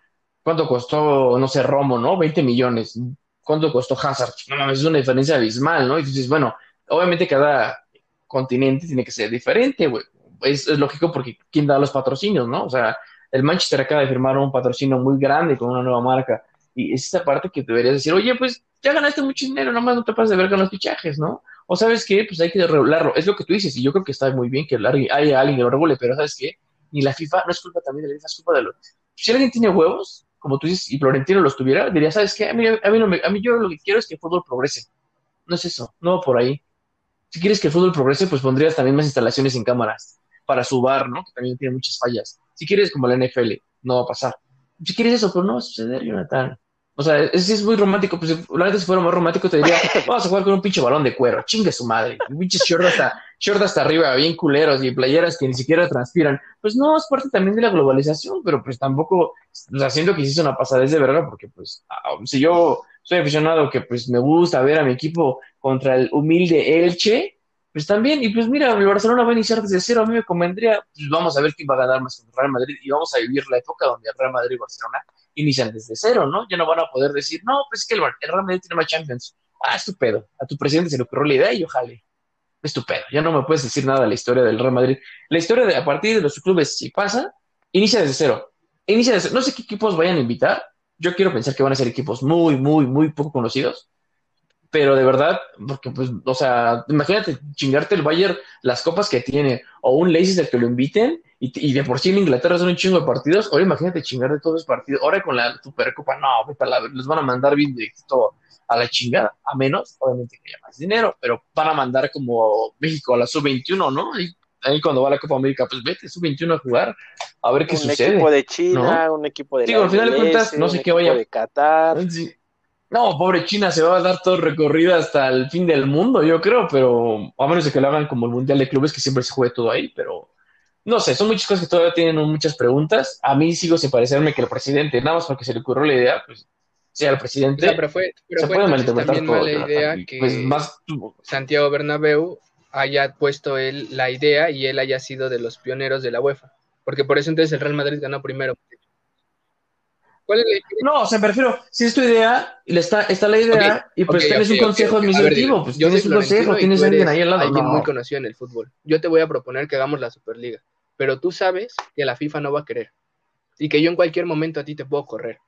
¿cuánto costó, no sé, Romo, ¿no? 20 millones. ¿Cuánto costó Hazard? No mames, es una diferencia abismal, ¿no? Y dices, bueno, obviamente cada continente tiene que ser diferente, güey. Es, lógico porque ¿quién da los patrocinios, no? O sea, el Manchester acaba de firmar un patrocinio muy grande con una nueva marca. Y es esta parte que deberías decir, oye, pues ya ganaste mucho dinero, nomás no te pases de ver con los fichajes, ¿no? O sabes qué, pues hay que regularlo. Es lo que tú dices, y yo creo que está muy bien que haya alguien que lo regule, pero ¿sabes qué? Ni la FIFA, no es culpa también de la FIFA, es culpa de los... Si alguien tiene huevos, como tú dices, y Florentino los tuviera, diría, ¿sabes qué? A mí, a mí, no me, a mí yo lo que quiero es que el fútbol progrese. No es eso, no por ahí. Si quieres que el fútbol progrese, pues pondrías también más instalaciones en cámaras para su bar, ¿no? Que también tiene muchas fallas. Si quieres como la NFL, no va a pasar. Si quieres eso, pero no va a suceder, Jonathan. O sea, es, es muy romántico. Pues la verdad, si fuera más romántico, te diría, vamos a jugar con un pinche balón de cuero. Chingue su madre. Un pinche short hasta, short hasta arriba, bien culeros y playeras que ni siquiera transpiran. Pues no, es parte también de la globalización, pero pues tampoco, o sea, siento que hiciste una pasadez de verdad, porque pues, ah, si yo soy aficionado que pues me gusta ver a mi equipo contra el humilde Elche, pues también, y pues mira, el Barcelona va a iniciar desde cero, a mí me convendría, pues vamos a ver quién va a ganar más con el Real Madrid y vamos a vivir la época donde el Real Madrid y Barcelona inician desde cero, ¿no? Ya no van a poder decir, no, pues es que el, Real Madrid tiene más Champions. Ah, estupendo. A tu presidente se le ocurrió la idea y ojalá. Estupendo. Ya no me puedes decir nada de la historia del Real Madrid. La historia de a partir de los clubes, si pasa, inicia desde cero. Inicia desde No sé qué equipos vayan a invitar. Yo quiero pensar que van a ser equipos muy, muy, muy poco conocidos pero de verdad, porque pues, o sea, imagínate chingarte el Bayern las copas que tiene, o un Leicester que lo inviten, y, de por sí en Inglaterra son un chingo de partidos, ahora imagínate chingar de todos los partidos, ahora con la Supercopa, no, les van a mandar bien directo a la chingada, a menos, obviamente que haya más dinero, pero van a mandar como México a la sub-21, ¿no? Y ahí cuando va a la Copa América, pues vete, sub-21 a jugar, a ver qué sucede. Un equipo de China, un equipo de... Digo, al final de cuentas, no sé qué vaya... de Qatar. No, pobre China, se va a dar todo recorrido hasta el fin del mundo, yo creo, pero a menos de que lo hagan como el Mundial de Clubes, que siempre se juegue todo ahí, pero no sé, son muchas cosas que todavía tienen muchas preguntas. A mí sigo sin parecerme que el presidente, nada más porque se le ocurrió la idea, pues sea el presidente. pero fue, pero se puede malinterpretar también mala idea que pues, más... Santiago Bernabéu haya puesto él la idea y él haya sido de los pioneros de la UEFA, porque por eso entonces el Real Madrid ganó primero. No, o sea, me refiero, si es tu idea, y está, está la idea, y pues tienes un consejo administrativo, pues tienes un consejo, tienes alguien ahí al lado. Alguien muy conocido en el fútbol. Yo te voy a proponer que hagamos la Superliga, pero tú sabes que la FIFA no va a querer, y que yo en cualquier momento a ti te puedo correr.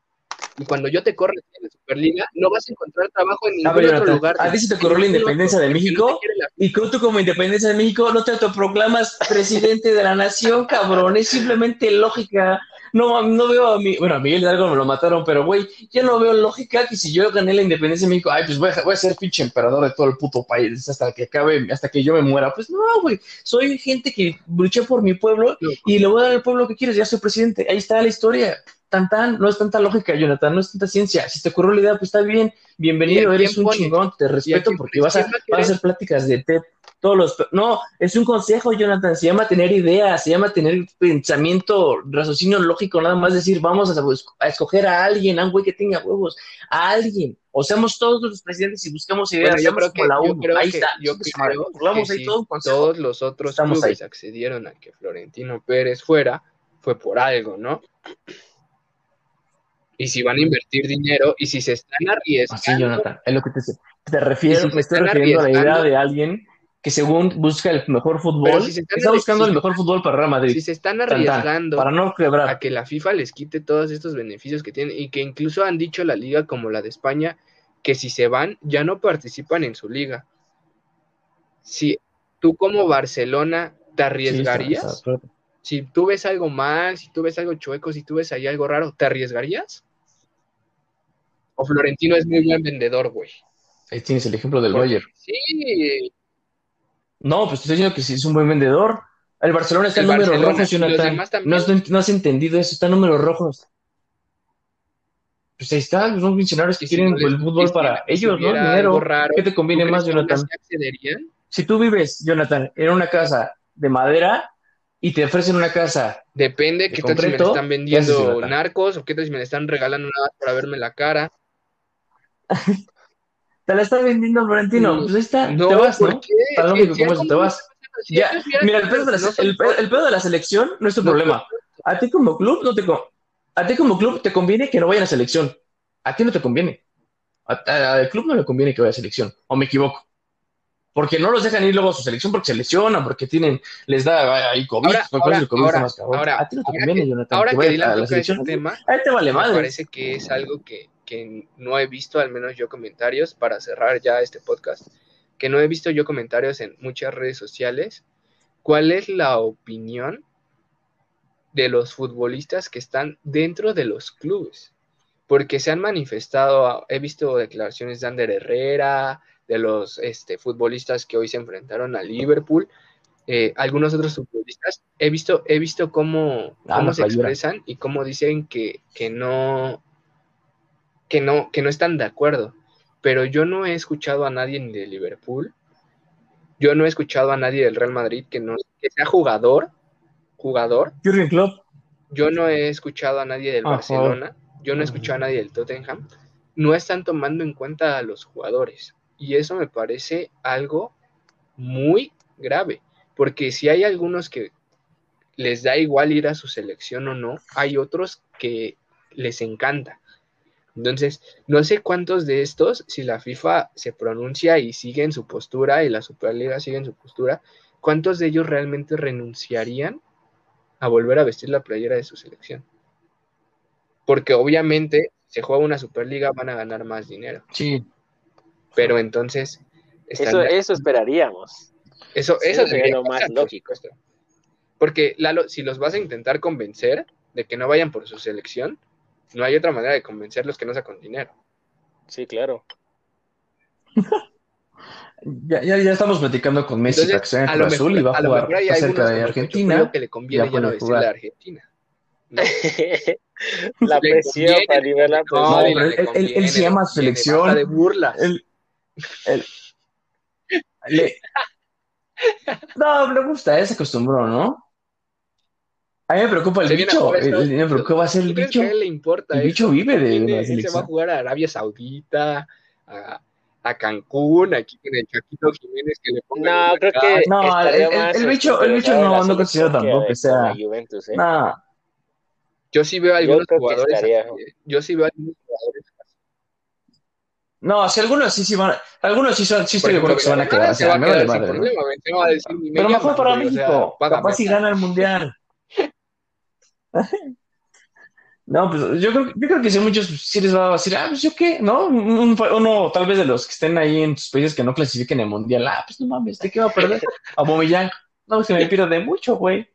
Y cuando yo te corre en la Superliga, no vas a encontrar trabajo en ningún otro lugar. A ti se te corrió la independencia de México, y tú como independencia de México no te autoproclamas presidente de la nación, cabrón. Es simplemente lógica no, no veo a mí, bueno, a Miguel Hidalgo me lo mataron, pero güey, yo no veo lógica que si yo gané la independencia de México, ay, pues voy a, voy a ser pinche emperador de todo el puto país hasta que acabe, hasta que yo me muera. Pues no, güey, soy gente que luché por mi pueblo y le voy a dar al pueblo que quieres, ya soy presidente. Ahí está la historia. Tan, tan, no es tanta lógica, Jonathan, no es tanta ciencia. Si te ocurrió la idea, pues está bien, bienvenido, eres un chingón, te respeto porque vas a, vas a hacer pláticas de TED todos los... No, es un consejo, Jonathan, se llama tener ideas, se llama tener pensamiento, raciocinio lógico, nada más decir, vamos a, escoger a alguien, a un güey que tenga huevos, a alguien, o seamos todos los presidentes y buscamos ideas, yo creo que, la ahí está, yo creo que todos los otros Estamos clubes accedieron a que Florentino Pérez fuera, fue por algo, ¿no? Y si van a invertir dinero y si se están arriesgando. Sí, Jonathan, es lo que te, te refiero, me estoy refiriendo a la idea de alguien que según busca el mejor fútbol, está buscando el mejor fútbol para Real Madrid. Si se están arriesgando para no quebrar. a que la FIFA les quite todos estos beneficios que tienen y que incluso han dicho la liga como la de España que si se van ya no participan en su liga. Si tú como Barcelona te arriesgarías, si tú ves algo mal, si tú ves algo chueco, si tú ves ahí algo raro, ¿te arriesgarías? O Florentino es muy buen vendedor, güey. Ahí tienes el ejemplo del Bayern. Sí, no, pues estoy diciendo que si es un buen vendedor. El Barcelona está El en números rojos, Jonathan. No has, no has entendido eso, está en números rojos. Pues ahí está, son funcionarios que si quieren no el fútbol para ellos, ¿no? Dinero. raro, ¿Qué te conviene ¿tú más, Jonathan? Si tú vives, Jonathan, en una casa de madera y te ofrecen una casa, Depende, ¿De qué tal si me están ¿Qué haces, vendiendo narcos o qué tal si me están regalando nada para verme la cara. te la está vendiendo Florentino, pues está, No, te vas, ¿por ¿no? qué? Tan lógico como es eso, te vas. Ya, mira, el pedo, de la, no son el, pe- el pedo de la selección no es tu problema. A ti como club no te a ti como club te conviene que no vaya a la selección. A ti no te conviene. Al club no le conviene que vaya a selección. O me equivoco. Porque no los dejan ir luego a su selección porque se lesionan, porque tienen, les da ahí COVID, Ahora, ¿cuál ahora, COVID? Más a ti no te conviene, que- Jonathan, ahora que que vayas Dylan a la ese selección. tema, A ti te vale me madre. parece que es algo que, que no he visto, al menos yo comentarios, para cerrar ya este podcast, que no he visto yo comentarios en muchas redes sociales. ¿Cuál es la opinión de los futbolistas que están dentro de los clubes? Porque se han manifestado, he visto declaraciones de Ander Herrera, de los este, futbolistas que hoy se enfrentaron a Liverpool, eh, algunos otros futbolistas, he visto, he visto cómo, Ah, cómo se expresan y cómo dicen que, que no, que no, que no están de acuerdo. Pero yo no he escuchado a nadie ni de Liverpool, yo no he escuchado a nadie del Real Madrid que no que sea jugador, jugador. Jürgen Klopp. Yo no he escuchado a nadie del Ajá. Barcelona, yo no he escuchado a nadie del Tottenham. No están tomando en cuenta a los jugadores. Y eso me parece algo muy grave. Porque si hay algunos que les da igual ir a su selección o no, hay otros que les encanta. Entonces, no sé cuántos de estos, si la FIFA se pronuncia y sigue en su postura y la Superliga sigue en su postura, cuántos de ellos realmente renunciarían a volver a vestir la playera de su selección. Porque obviamente, si se juega una Superliga, van a ganar más dinero. Sí. Pero entonces, Eso, eso esperaríamos. eso, sí, eso sería lo más lógico. Porque, Lalo, si los vas a intentar convencer de que no vayan por su selección, no hay otra manera de convencerlos que no sea con dinero. Sí, claro. Ya, ya, ya estamos platicando con Messi para que se Entonces, vaya a lo azul y va a a lo jugar mejor hay está cerca algunos de Argentina. Que le conviene ya no la Argentina. ¿no? la Le presión, para liberar la No, le él- él- él conviene, se llama le selección. de burlas. Le- No, me gusta, eh, se acostumbró, ¿no? A mí me preocupa el Se bicho. El, el- me preocupa va a ser ¿Tú el bicho. que a él le importa El eso? bicho vive de la se va a jugar a Arabia Saudita, a, a Cancún, aquí con el Chaquito Jiménez que le ponga No, creo que. No, el- bicho- el bicho no- no considero tampoco que sea- Juventus, ¿eh? Nah, Yo sí veo a algunos jugadores estaría- ¿eh? Yo sí veo a algunos jugadores No, si algunos sí, sí van, algunos sí, son, sí estoy de acuerdo que se van a quedar. Pero mejor para México, capaz si gana el mundial. No, pues yo creo, yo creo que sí, muchos sí les va a decir, ah, pues yo qué, ¿no? Un- un- uno, tal vez de los que estén ahí en sus países que no clasifiquen el mundial, ah, pues no mames, ¿de qué va a perder? A Bomellán, no, se me pierde mucho, güey.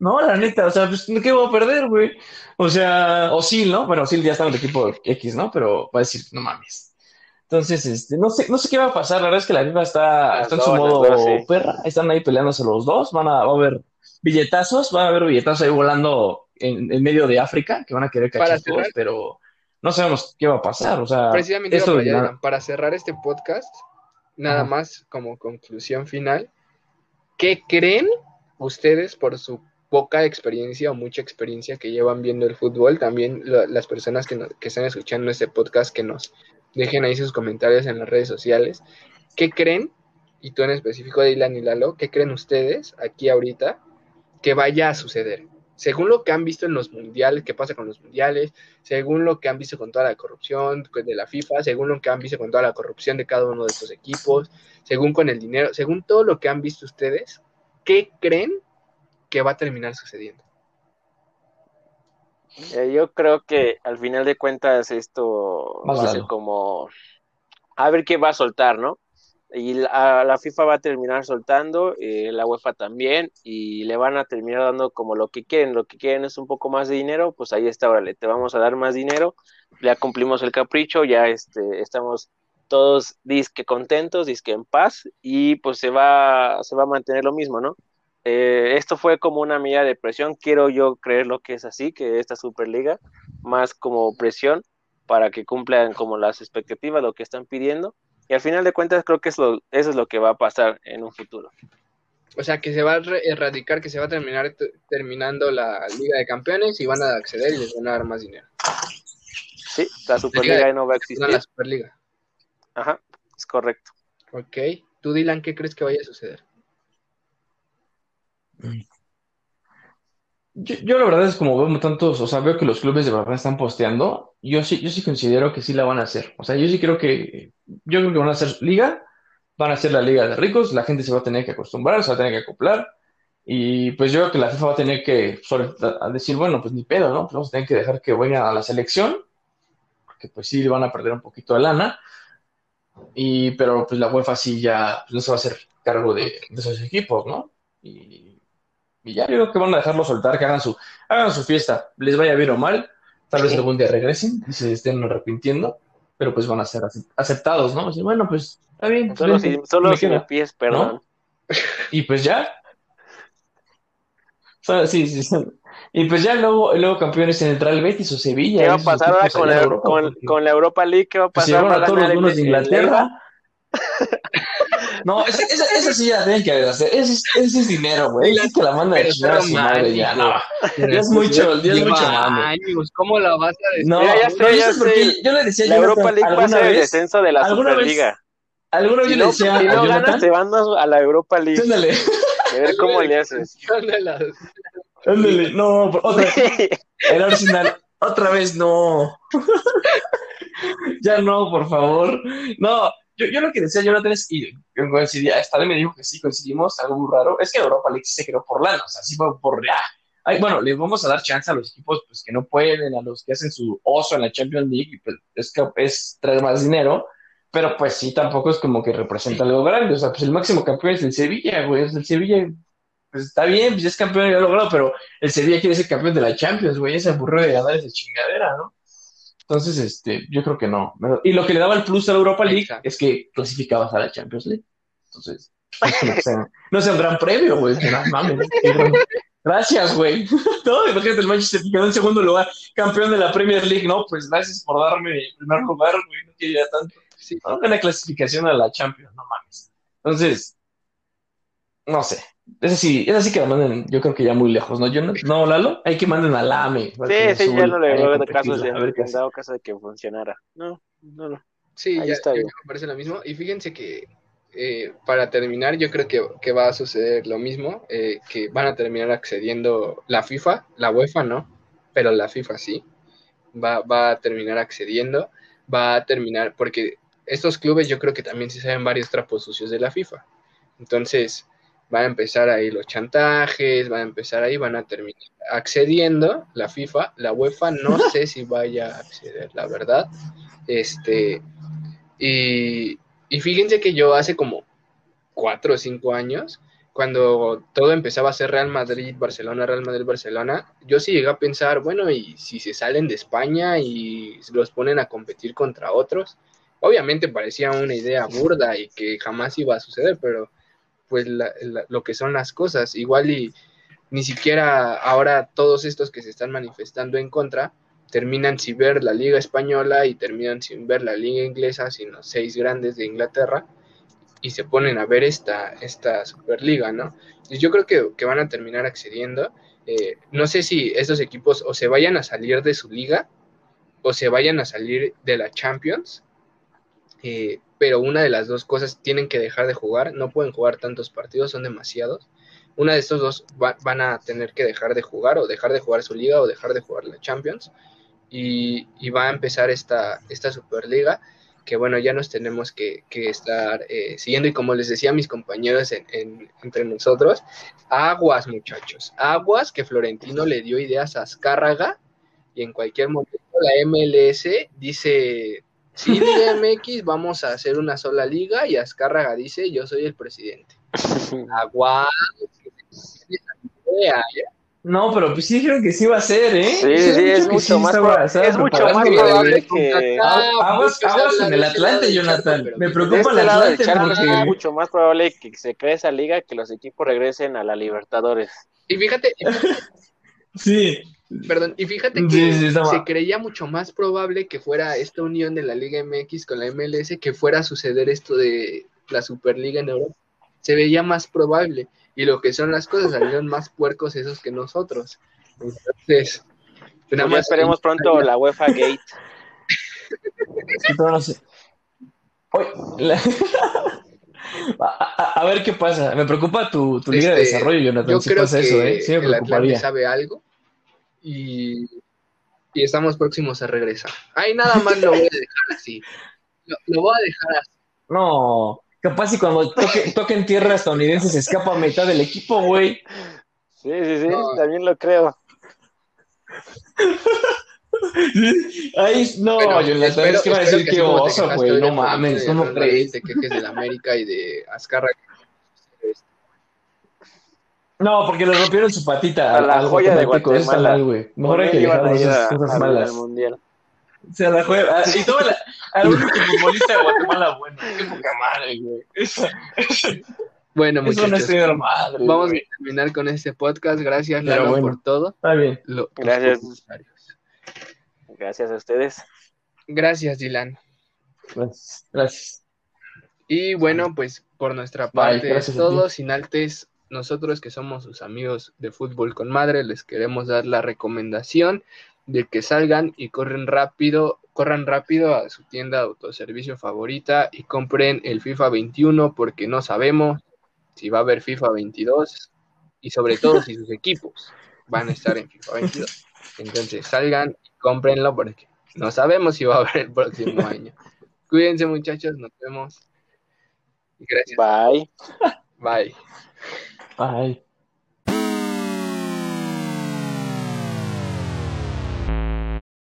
No, la neta, o sea, pues, ¿de qué voy a perder, güey? O sea, Osil, ¿no? Bueno, Osil ya está en el equipo X, ¿no? Pero va a decir, no mames. Entonces, este, no sé, no sé qué va a pasar. La verdad es que la FIFA está, está en su modo dos, sí. perra. Están ahí peleándose los dos. Van a, va a haber billetazos, va a haber billetazos ahí volando en, en medio de África que van a querer cerrar- pero no sabemos qué va a pasar. O sea, Precisamente esto para allá, cerrar este podcast, nada Ajá. más como conclusión final, ¿qué creen ustedes por su poca experiencia o mucha experiencia que llevan viendo el fútbol? También lo- las personas que, nos- que están escuchando este podcast, que nos dejen ahí sus comentarios en las redes sociales. ¿Qué creen? Y tú en específico, Dylan y Lalo, ¿qué creen ustedes aquí ahorita que vaya a suceder? Según lo que han visto en los mundiales, qué pasa con los mundiales, según lo que han visto con toda la corrupción de la FIFA, según lo que han visto con toda la corrupción de cada uno de estos equipos, según con el dinero, según todo lo que han visto ustedes, ¿qué creen que va a terminar sucediendo? Eh, yo creo que al final de cuentas esto Más va a ser como a ver qué va a soltar, ¿no? Y la, FIFA va a terminar soltando, eh, la UEFA también, y le van a terminar dando como lo que quieren. Lo que quieren es un poco más de dinero, pues ahí está, órale, te vamos a dar más dinero, ya cumplimos el capricho, ya este, estamos todos disque contentos, disque en paz, y pues se va, se va a mantener lo mismo, ¿no? Eh, esto fue como una medida de presión, quiero yo creer lo que es así, que esta Superliga, más como presión para que cumplan como las expectativas, lo que están pidiendo. Y al final de cuentas creo que eso es lo que va a pasar en un futuro. O sea, que se va a erradicar, que se va a terminar terminando la Liga de Campeones y van a acceder y les van a dar más dinero. Sí, la Superliga no va a existir. No, la Superliga. Ajá, es correcto. Ok. Tú, Dylan, ¿qué crees que vaya a suceder? Yo, la verdad es como veo tantos, o sea, veo que los clubes de verdad están posteando, yo sí, yo sí considero que sí la van a hacer. O sea, yo sí creo que, yo creo que van a hacer liga, van a ser la liga de ricos, la gente se va a tener que acostumbrar, se va a tener que acoplar, y pues yo creo que la FIFA va a tener que decir, bueno, pues ni pedo, ¿no? Pues vamos a que dejar que vayan a la selección, porque pues sí van a perder un poquito de lana, y, pero pues la UEFA sí ya pues, no se va a hacer cargo de, esos equipos, ¿no? Y, y, ya yo creo que van a dejarlo soltar, que hagan su, hagan su fiesta, les vaya bien o mal, tal vez algún día regresen y se estén arrepintiendo, pero pues van a ser aceptados, ¿no? Así, bueno, pues está bien. Pues, solo si, solo si pies, perdón. Y pues ya. sí, sí, sí. Y pues ya luego, luego campeones en el Real Betis o Sevilla. ¿Qué va a pasar ahora con la, con, con la, Europa League? ¿Qué va a pues pasar? Pues a todos los de Inglaterra. No, esa, esa, sí ya tienen que hacer. Ese, ese es dinero, güey. Es que la manda de chingar a su madre ya. No, ya es mucho, ya es mucho años. ¿Cómo la vas a decir? No, ya sé, ya sé. Yo le decía la Europa League va a ser el descenso de la Superliga. Alguna vez yo le decía si no ganas, te van a la Europa League. Ándale. A ver cómo le haces. Ándale, no, otra El Arsenal, otra vez no. ya no, por favor. No, yo, yo lo que decía Jonathan es, y coincidía, esta vez me dijo que sí coincidimos, algo muy raro, es que Europa League se creó por lana, o sea, sí fue por ya. Ay, bueno, les vamos a dar chance a los equipos pues, que no pueden, a los que hacen su oso en la Champions League, y pues es, es traer más dinero, pero pues sí, tampoco es como que representa algo grande, o sea, pues el máximo campeón es el Sevilla, güey, es el Sevilla, pues está bien, pues es campeón y lo logrado, pero el Sevilla quiere ser campeón de la Champions, güey, se aburrió de ganar esa chingadera, ¿no? Entonces, este, yo creo que no. Y lo que le daba el plus a la Europa League es que clasificabas a la Champions League. Entonces, no sea un gran premio, güey. Gracias, güey. No, imagínate el Manchester quedó en segundo lugar, campeón de la Premier League. No, pues gracias por darme el primer lugar, güey. No quería tanto. Sí. una clasificación a la Champions, no mames. Entonces, no sé. Esa sí, esa sí que la manden, yo creo que ya muy lejos, ¿no? Yo no, no Lalo, hay que manden a la AME. Sí, sí, ya no le veo de caso de, a ver dado caso de que funcionara. No, no, no. Sí, ya, está me parece lo mismo. Y fíjense que eh, para terminar, yo creo que, que, va a suceder lo mismo, eh, que van a terminar accediendo la FIFA, la UEFA no, pero la FIFA sí, va, va a terminar accediendo, va a terminar, porque estos clubes yo creo que también se saben varios trapos sucios de la FIFA. Entonces, van a empezar ahí los chantajes, van a empezar ahí, van a terminar accediendo la FIFA, la UEFA no sé si vaya a acceder, la verdad. Este, y, y fíjense que yo hace como cuatro o cinco años, cuando todo empezaba a ser Real Madrid, Barcelona, Real Madrid, Barcelona, yo sí llegué a pensar, bueno, y si se salen de España y los ponen a competir contra otros, obviamente parecía una idea burda y que jamás iba a suceder, pero pues lo que son las cosas. Igual y ni siquiera ahora todos estos que se están manifestando en contra terminan sin ver la liga española y terminan sin ver la liga inglesa, sino seis grandes de Inglaterra y se ponen a ver esta, esta Superliga, ¿no? Y yo creo que, van a terminar accediendo. Eh, no sé si estos equipos o se vayan a salir de su liga o se vayan a salir de la Champions eh, pero una de las dos cosas tienen que dejar de jugar, no pueden jugar tantos partidos, son demasiados. Una de estos dos van a tener que dejar de jugar o dejar de jugar su liga o dejar de jugar la Champions y, va a empezar esta, esta Superliga que bueno, ya nos tenemos que, estar eh, siguiendo y como les decía a mis compañeros entre nosotros, aguas muchachos, aguas que Florentino le dio ideas a Azcárraga y en cualquier momento la MLS dice Sí, Liga MX, vamos a hacer una sola liga y Azcárraga dice, yo soy el presidente. Aguado. No, pero pues sí dijeron que sí va a ser, ¿eh? Sí, sí, sí, es mucho más, pro- es mucho más probable que... Aguas, aguas en el Atlante, Jonathan. Me De preocupa este el Atlante charco es porque... mucho más probable que se cree esa liga que los equipos regresen a la Libertadores. Y fíjate, Sí, perdón, y fíjate que Sí, sí, está se creía mucho más probable que fuera esta unión de la Liga MX con la MLS, que fuera a suceder esto de la Superliga en Europa. Se veía más probable. Y lo que son las cosas, salieron más puercos esos que nosotros. Entonces, nada más esperemos pronto la UEFA Gate. sí, pero no sé. Oye, la- a, a- a ver qué pasa. Me preocupa tu, tu liga de Este, desarrollo, Jonathan. Yo si creo pasa que eso, ¿eh? Sí me el preocuparía. sabe algo y, y estamos próximos a regresar. Ay, nada más lo voy a dejar así. Lo, lo voy a dejar así. No, capaz y cuando toque, toquen tierra estadounidense se escapa a mitad del equipo, güey. Sí, sí, sí, No. también lo creo. Ay, no, Bueno, Jonathan, espero- es que va a decir que que oso, güey. No mames, ¿cómo crees? Te quejes del América y de Azcarra. No, porque le rompieron su patita A la joya de Guatemala. mal, güey. Mejor hay que dejar esas cosas malas. al mundial. Se la juega. ah, Y todo la, al único futbolista de Guatemala, bueno. Qué poca madre, güey. Eso, Bueno, eso no es muchachos, madre. vamos güey. a terminar con este podcast. Gracias, Pero Lalo, bueno. por todo. Está bien. Lo- Gracias. Gracias a ustedes. Gracias, Dylan. Gracias. Gracias. Y bueno, pues por nuestra Bye, parte es gracias a todo. Sin antes, nosotros que somos sus amigos de fútbol con madre, les queremos dar la recomendación de que salgan y corren rápido, corran rápido a su tienda de autoservicio favorita y compren el FIFA 21 porque no sabemos si va a haber FIFA 22 y sobre todo si sus equipos van a estar en FIFA 22. Entonces salgan y cómprenlo porque no sabemos si va a haber el próximo año. Cuídense muchachos, nos vemos. Gracias. Bye. Bye. Bye.